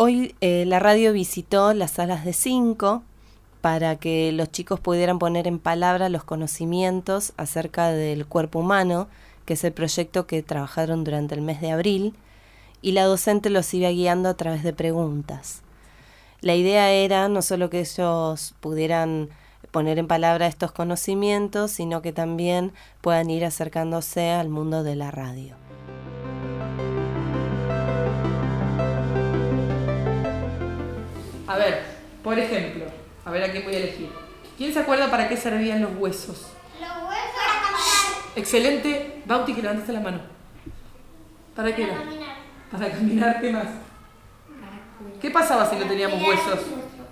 Hoy eh, la radio visitó las salas de 5 para que los chicos pudieran poner en palabra los conocimientos acerca del cuerpo humano, que es el proyecto que trabajaron durante el mes de abril, y la docente los iba guiando a través de preguntas. La idea era no solo que ellos pudieran poner en palabra estos conocimientos, sino que también puedan ir acercándose al mundo de la radio. A ver, por ejemplo, a ver a quién voy a elegir. ¿Quién se acuerda para qué servían los huesos? Los huesos para caminar. Excelente. Bauti, que levantaste la mano. ¿Para qué Para era? caminar. Para caminar, ¿qué más? ¿Qué pasaba si no teníamos huesos?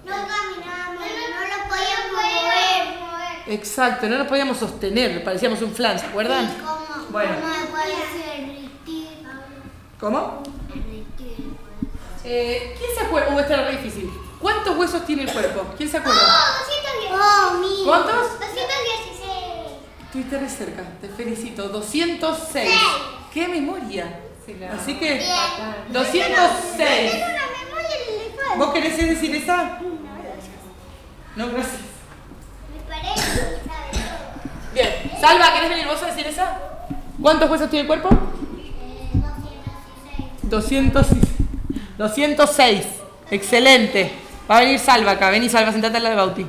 No caminábamos, no los podíamos mover. Exacto, no nos podíamos sostener, parecíamos un flan, ¿se acuerdan? ¿Cómo? Bueno. ¿Cómo? ¿Cómo? Eh, ¿Quién se acuerda? Uh, esta era re difícil. ¿Cuántos huesos tiene el cuerpo? ¿Quién se acuerda? ¡Oh, 210! ¡Oh, mira! ¿Cuántos? 216. Estuviste re cerca, te felicito. 206. ¡Qué memoria! Así que, 206. Tengo una memoria del elefante. ¿Vos querés decir esa? No, gracias. Me parece que sabe todo. Bien. Salva, ¿querés venir vos a decir esa? ¿Cuántos huesos tiene el cuerpo? Eh, 216. 200, 206. Excelente. Va a venir Salva acá. Vení, Salva, sentate al lado de Bauti.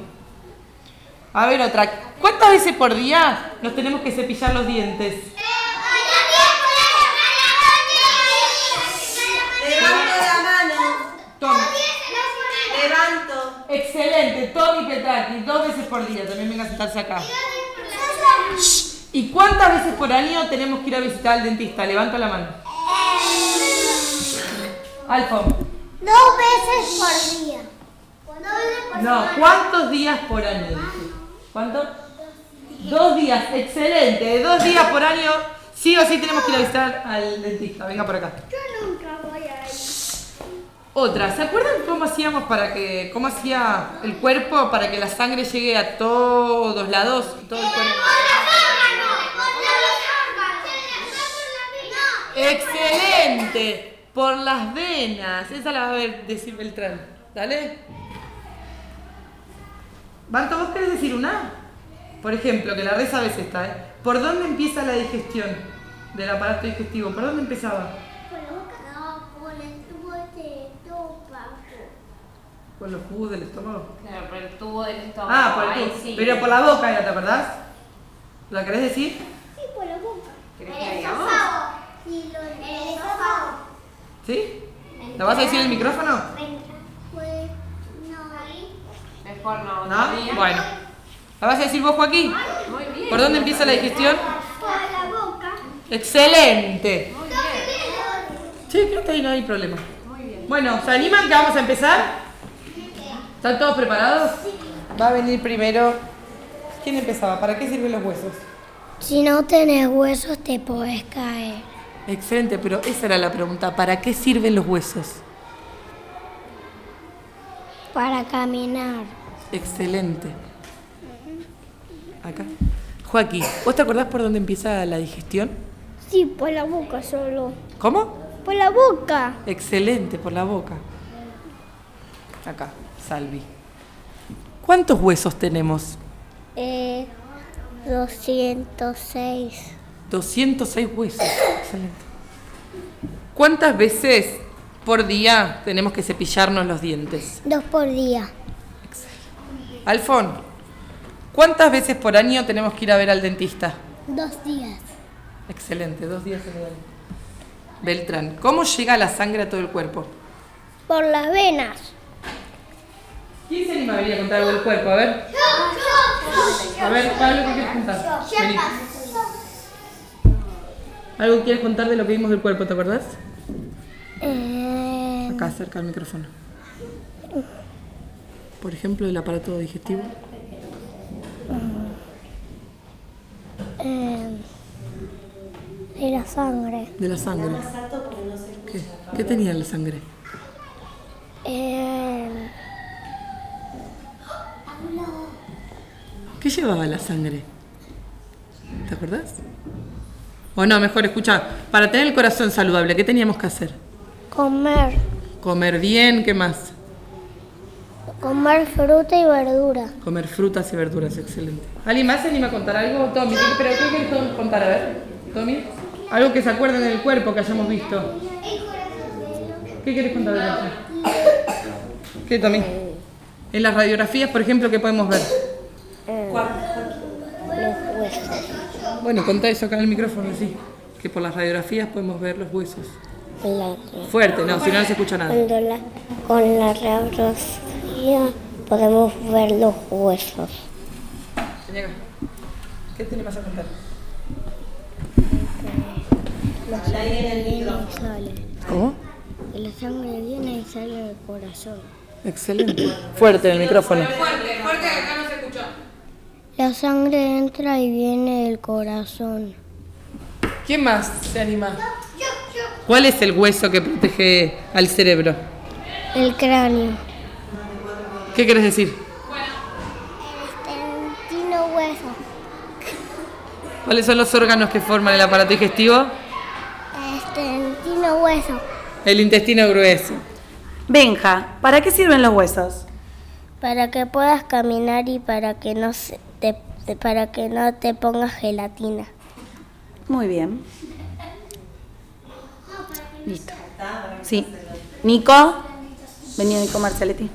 A ver, otra. ¿Cuántas veces por día nos tenemos que cepillar los dientes? Levanto la mano. Tommy. Levanto. Excelente. Tommy Petraki. Dos veces por día. También venga a sentarse acá. ¿Y cuántas veces por año tenemos que ir a visitar al dentista? Levanta la mano. Alfon. Dos veces por día. No, ¿cuántos días por año? dije? ¿Cuántos? Dos días, excelente. Dos días por año, sí o sí tenemos que ir a visitar al dentista. Venga por acá. Yo nunca voy a ir. Otra, ¿se acuerdan cómo hacíamos para que, cómo hacía el cuerpo para que la sangre llegue a todos lados? Todo el cuerpo? Excelente, por las venas. Esa la va a ver decir Beltrán. Dale. Banto, ¿vos querés decir una? Por ejemplo, que la red sabes esta, ¿eh? ¿Por dónde empieza la digestión del aparato digestivo? ¿Por dónde empezaba? No, por el tubo de estómago. ¿Por los jugos del estómago? Claro, por el tubo del estómago. Ah, por el tubo. sí. Pero por la boca era, ¿te acordás? ¿La querés decir? Sí, por la boca. ¿Querés El que esófago. Sí, lo del esófago. ¿Sí? ¿La vas a decir en el micrófono? No. Ahí. Mejor no. ¿No? todavía. Bueno. ¿La vas a decir vos, Joaquín? Muy bien. ¿Por dónde empieza la digestión? Por la boca. ¡Excelente! Muy bien. Sí, creo que ahí no hay problema. Bueno, ¿se animan que vamos a empezar? ¿Están todos preparados? Va a venir primero. ¿Quién empezaba? ¿Para qué sirven los huesos? Si no tenés huesos te podés caer. Excelente, pero esa era la pregunta. ¿Para qué sirven los huesos? Para caminar. Excelente. Acá. Joaquín, ¿vos te acordás por dónde empieza la digestión? Sí, por la boca solo. ¿Cómo? Por la boca. Excelente, por la boca. Acá, Salvi. ¿Cuántos huesos tenemos? Eh, 206. 206 huesos. Excelente. ¿Cuántas veces por día tenemos que cepillarnos los dientes? Dos por día. Alfón, ¿cuántas veces por año tenemos que ir a ver al dentista? Dos días. Excelente, dos días en el. Beltrán, ¿cómo llega la sangre a todo el cuerpo? Por las venas. ¿Quién se anima a venir a contar algo del cuerpo? A ver. A ver, Pablo, ¿qué quieres contar? Vení. ¿Algo quieres contar de lo que vimos del cuerpo, te acordás? Eh, Acá, cerca del micrófono. Por ejemplo, el aparato digestivo. eh, y la sangre. De la sangre. ¿Qué? ¿Qué tenía en la sangre? Eh, ¿Qué llevaba la sangre? ¿Te acordás? O no, mejor escucha. Para tener el corazón saludable, ¿qué teníamos que hacer? comer. Comer bien, ¿qué más? Comer fruta y verdura. Comer frutas y verduras, excelente. ¿Alguien más se anima a contar algo? Tommy, ¿qué, ¿pero qué quieres Tom- contar? A ver, Tommy. Algo que se acuerden del cuerpo que hayamos visto. ¿Qué quieres contar de eso? ¿Qué, Tommy? En las radiografías, por ejemplo, ¿qué podemos ver? Los huesos. Bueno, contá eso acá en el micrófono, sí. Que por las radiografías podemos ver los huesos. Fuerte, no, si no, no se escucha nada. Cuando la, con la radiografía podemos ver los huesos. Acá. ¿Qué tenés más a contar? La sangre viene y sale. ¿Cómo? La sangre viene y sale del corazón. Excelente. Fuerte en el micrófono. La sangre entra y viene del corazón. ¿Quién más se anima? ¿Cuál es el hueso que protege al cerebro? El cráneo. ¿Qué quieres decir? Intestino hueso. ¿Cuáles son los órganos que forman el aparato digestivo? Intestino hueso. El intestino grueso. Benja, ¿para qué sirven los huesos? Para que puedas caminar y para que no se te, para que no te pongas gelatina. Muy bien. Listo. Sí. Nico. Vení, Nico Marceletti.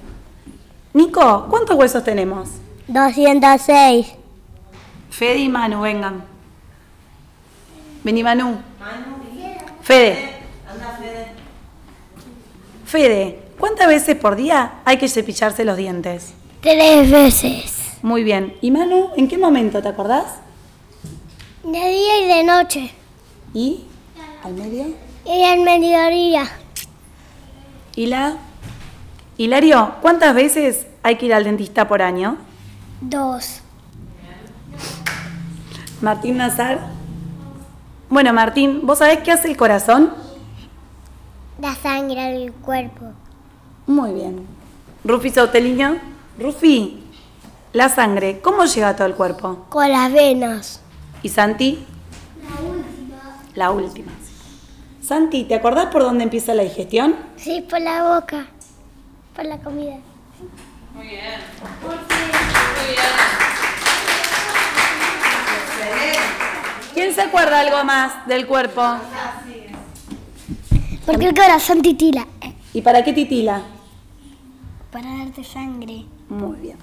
Nico, ¿cuántos huesos tenemos? 206. Fede y Manu, vengan. Vení, Manu. Fede. Fede, ¿cuántas veces por día hay que cepillarse los dientes? Tres veces. Muy bien. ¿Y Manu, en qué momento te acordás? De día y de noche. ¿Y? ¿Al medio? Y al mediodía. ¿Y la? Hilario, ¿cuántas veces hay que ir al dentista por año? Dos. Martín Nazar. Bueno, Martín, ¿vos sabés qué hace el corazón? La sangre del cuerpo. Muy bien. Rufi Sauteliño. Rufi, la sangre, ¿cómo llega a todo el cuerpo? Con las venas. ¿Y Santi? La última. La última. Santi, ¿te acordás por dónde empieza la digestión? Sí, por la boca. Por la comida. ¿Quién se acuerda algo más del cuerpo? Porque el corazón titila. ¿Y para qué titila? Para darte sangre. Muy bien.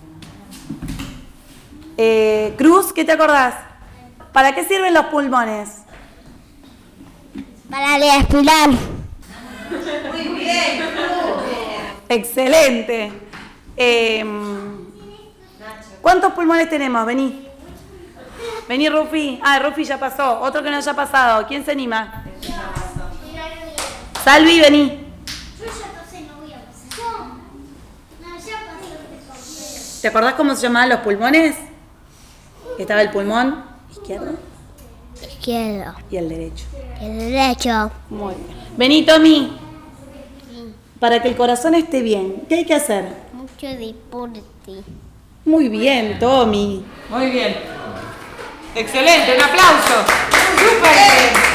Eh, Cruz, ¿qué te acordás? ¿Para qué sirven los pulmones? Para respirar. Excelente. Eh, ¿Cuántos pulmones tenemos? Vení. Vení, Rufi. Ah, Rufi ya pasó. Otro que no haya pasado. ¿Quién se anima? Salvi, vení. ¿Te acordás cómo se llamaban los pulmones? Estaba el pulmón izquierdo Izquierdo. y el derecho. El derecho. Muy bien. Vení, Tommy. Para que el corazón esté bien, ¿qué hay que hacer? Mucho deporte. Muy bien, Tommy. Muy bien. Excelente, un aplauso. Súper bien.